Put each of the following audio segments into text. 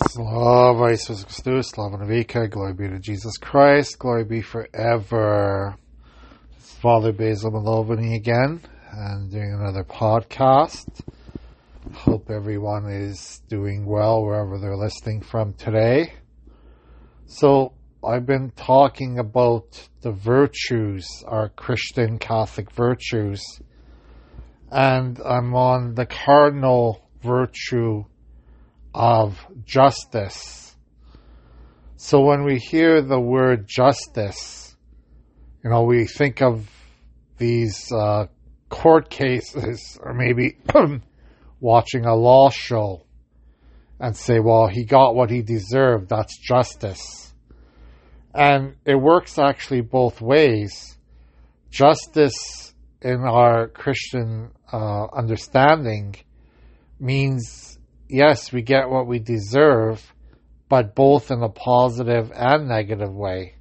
Slava Jesus Christus, Slava Navika, glory be to Jesus Christ, glory be forever. It's Father Basil Malovany again, and doing another podcast. Hope everyone is doing well wherever they're listening from today. So, I've been talking about the virtues, our Christian Catholic virtues, and I'm on the cardinal virtue of justice. So when we hear the word justice, you know, we think of these uh, court cases or maybe watching a law show and say, well, he got what he deserved. That's justice. And it works actually both ways. Justice in our Christian uh, understanding means yes, we get what we deserve, but both in a positive and negative way.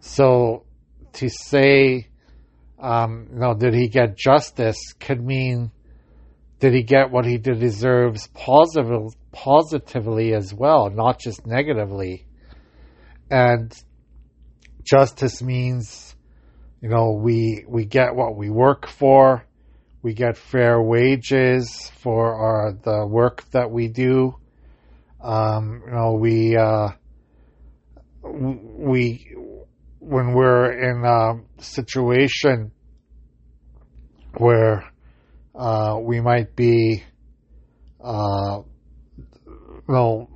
So to say, um, you know, did he get justice could mean did he get what he deserves positive, positively as well, not just negatively. And justice means, you know, we, we get what we work for we get fair wages for our the work that we do. Um, you know, we uh, we when we're in a situation where uh, we might be, uh, you know,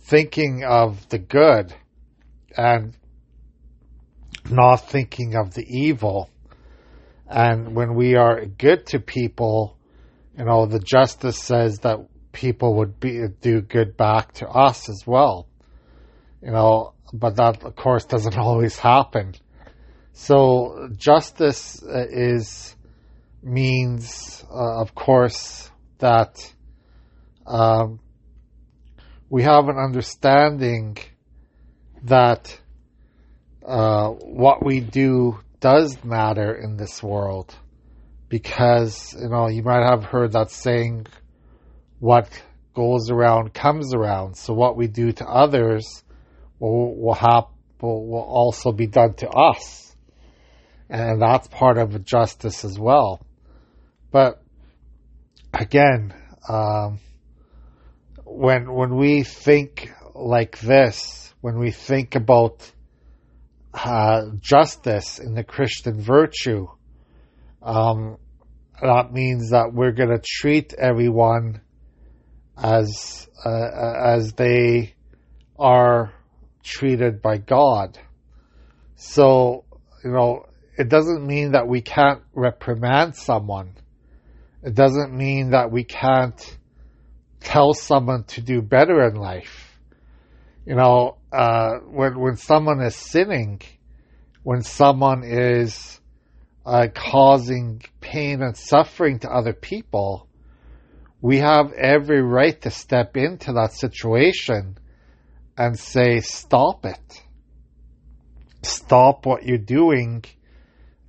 thinking of the good and not thinking of the evil and when we are good to people, you know, the justice says that people would be do good back to us as well. You know, but that of course doesn't always happen. So justice uh, is means, uh, of course, that um, we have an understanding that uh, what we do does matter in this world because, you know, you might have heard that saying, what goes around comes around. So what we do to others will, will, hap- will, will also be done to us. And that's part of justice as well. But again, um, when, when we think like this, when we think about uh, justice in the Christian virtue. Um, that means that we're going to treat everyone as uh, as they are treated by God. So you know, it doesn't mean that we can't reprimand someone. It doesn't mean that we can't tell someone to do better in life. You know, uh, when when someone is sinning, when someone is uh, causing pain and suffering to other people, we have every right to step into that situation and say, "Stop it! Stop what you're doing,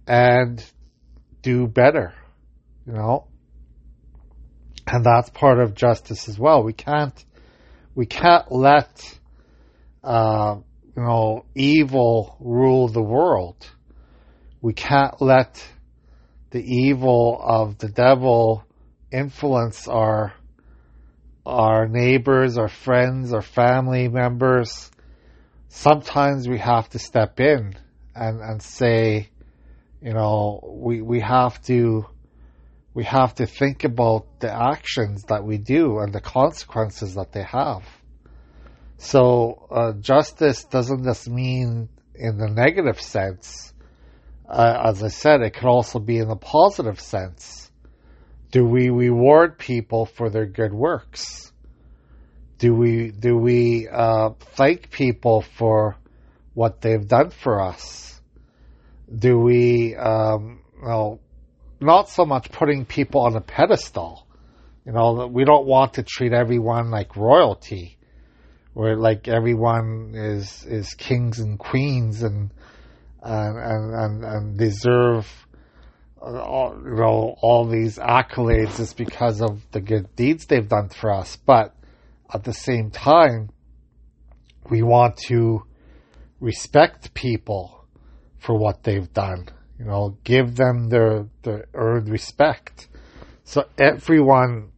and do better." You know, and that's part of justice as well. We can't we can't let uh, you know, evil rule the world. We can't let the evil of the devil influence our our neighbors, our friends, our family members. Sometimes we have to step in and, and say, you know, we, we have to, we have to think about the actions that we do and the consequences that they have. So uh, justice doesn't just mean in the negative sense. Uh, as I said, it can also be in the positive sense. Do we reward people for their good works? Do we do we uh, thank people for what they've done for us? Do we, um, you know, not so much putting people on a pedestal. You know, we don't want to treat everyone like royalty where like everyone is is kings and queens and and and and, deserve all, you know all these accolades just because of the good deeds they've done for us. But at the same time, we want to respect people for what they've done. You know, give them their, their earned respect. So everyone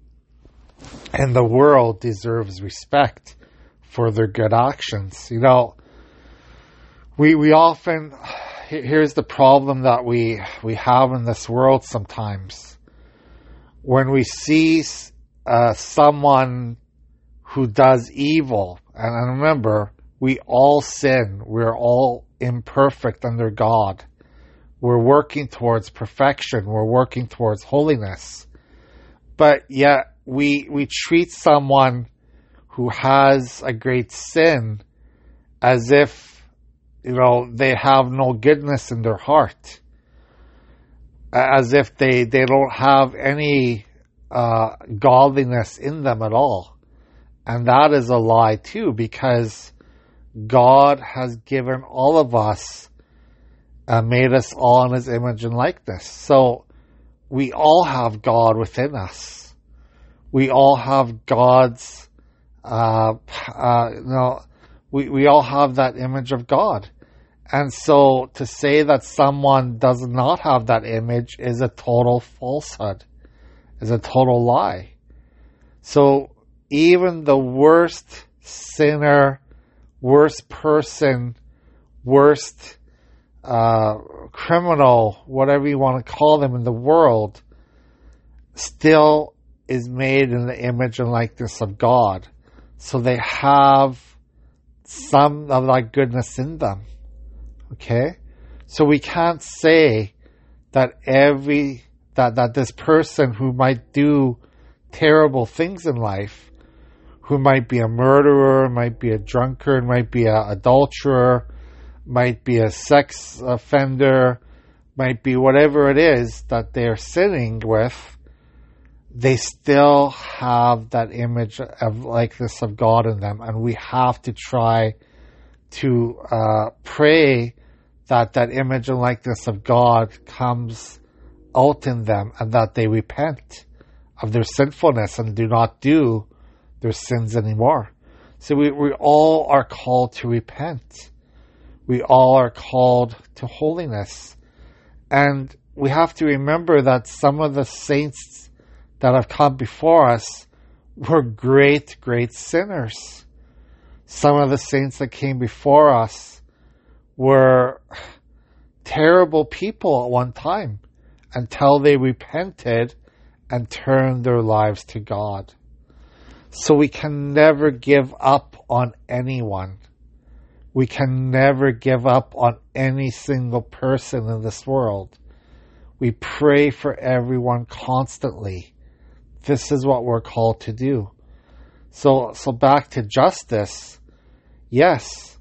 in the world deserves respect for their good actions. You know, we, we often, here's the problem that we, we have in this world sometimes. When we see uh, someone who does evil, and remember, we all sin. We're all imperfect under God. We're working towards perfection. We're working towards holiness. But yet we, we treat someone who has a great sin as if, you know, they have no goodness in their heart. As if they, they don't have any, uh, godliness in them at all. And that is a lie too, because God has given all of us, uh, made us all in His image and likeness. So we all have God within us. We all have God's, uh, uh, you know, we, we all have that image of God. And so to say that someone does not have that image is a total falsehood, is a total lie. So even the worst sinner worst person, worst uh, criminal, whatever you want to call them in the world, still is made in the image and likeness of God. So they have some of that goodness in them. Okay? So we can't say that every, that, that this person who might do terrible things in life who might be a murderer, might be a drunkard, might be an adulterer, might be a sex offender, might be whatever it is that they're sinning with, they still have that image of likeness of God in them, and we have to try to uh, pray that that image and likeness of God comes out in them, and that they repent of their sinfulness and do not do their sins anymore. So we, we all are called to repent. We all are called to holiness. And we have to remember that some of the saints that have come before us were great, great sinners. Some of the saints that came before us were terrible people at one time until they repented and turned their lives to God. So we can never give up on anyone. We can never give up on any single person in this world. We pray for everyone constantly. This is what we're called to do. So, so back to justice. Yes,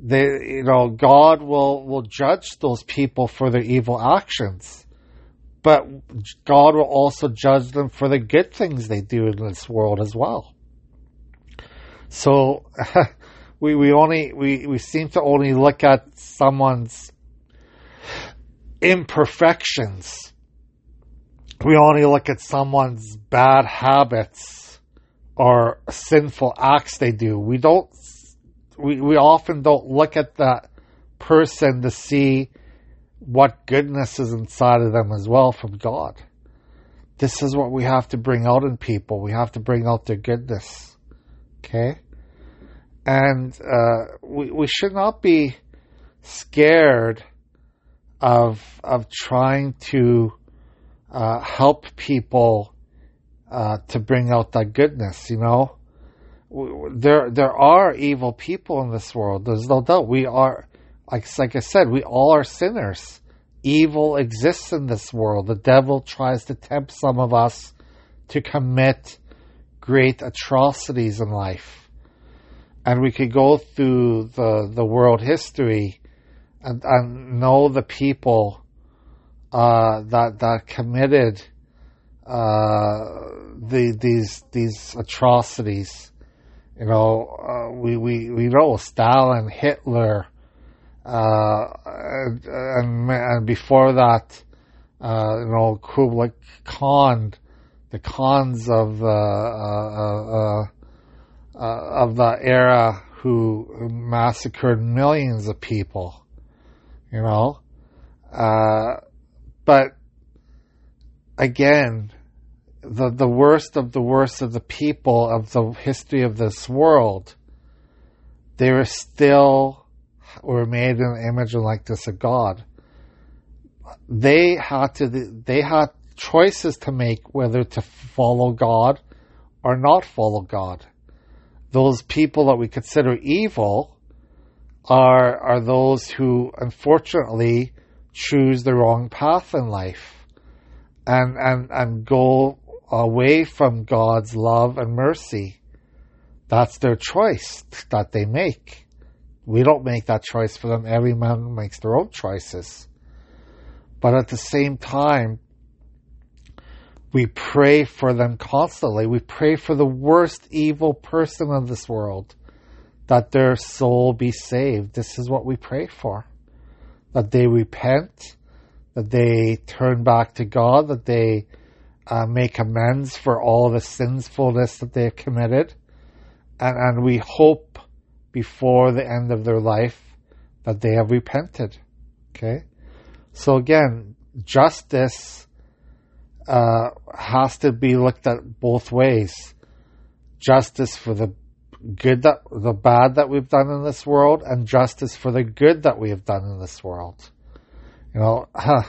they, you know, God will, will judge those people for their evil actions but God will also judge them for the good things they do in this world as well. So we we only we, we seem to only look at someone's imperfections. We only look at someone's bad habits or sinful acts they do. We don't we, we often don't look at that person to see what goodness is inside of them as well from God. This is what we have to bring out in people. We have to bring out their goodness. Okay? And uh, we, we should not be scared of of trying to uh, help people uh, to bring out that goodness. You know, there there are evil people in this world. There's no doubt. We are like, like I said, we all are sinners. Evil exists in this world. The devil tries to tempt some of us to commit great atrocities in life. And we could go through the, the world history and, and know the people uh, that that committed uh, the, these these atrocities. You know, uh, we, we, we know Stalin, Hitler, uh, and, and before that, you know, Kublai Khan, the Khans of of the era who massacred millions of people, you know. Uh, but again, the the worst of the worst of the people of the history of this world, they were still were made in the image and likeness of God. They had to they had choices to make whether to follow God or not follow God those people that we consider evil are are those who unfortunately choose the wrong path in life and and and go away from God's love and mercy. That's their choice that they make. We don't make that choice for them. Every man makes their own choices. But at the same time, we pray for them constantly. We pray for the worst evil person in this world, that their soul be saved. This is what we pray for. That they repent, that they turn back to God, that they uh, make amends for all the sinfulness that they have committed. And, and we hope before the end of their life that they have repented. Okay? So again, justice uh, has to be looked at both ways. Justice for the good that the bad that we've done in this world, and justice for the good that we have done in this world. You know, huh,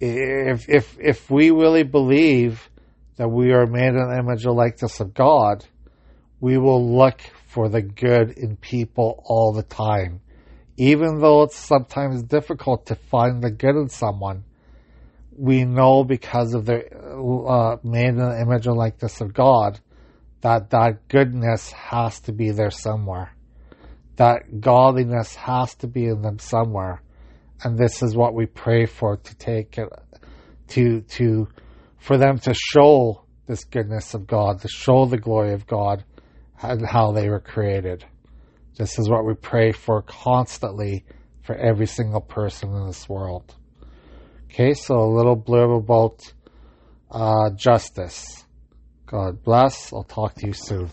if if if we really believe that we are made in the image and likeness of God, we will look for the good in people all the time. Even though it's sometimes difficult to find the good in someone, we know because of the uh, made in the image and likeness of God that that goodness has to be there somewhere. That godliness has to be in them somewhere. And this is what we pray for to take it, to, to, for them to show this goodness of God, to show the glory of God and how they were created. This is what we pray for constantly for every single person in this world. Okay, so a little blurb about uh, justice. God bless. I'll talk to you soon.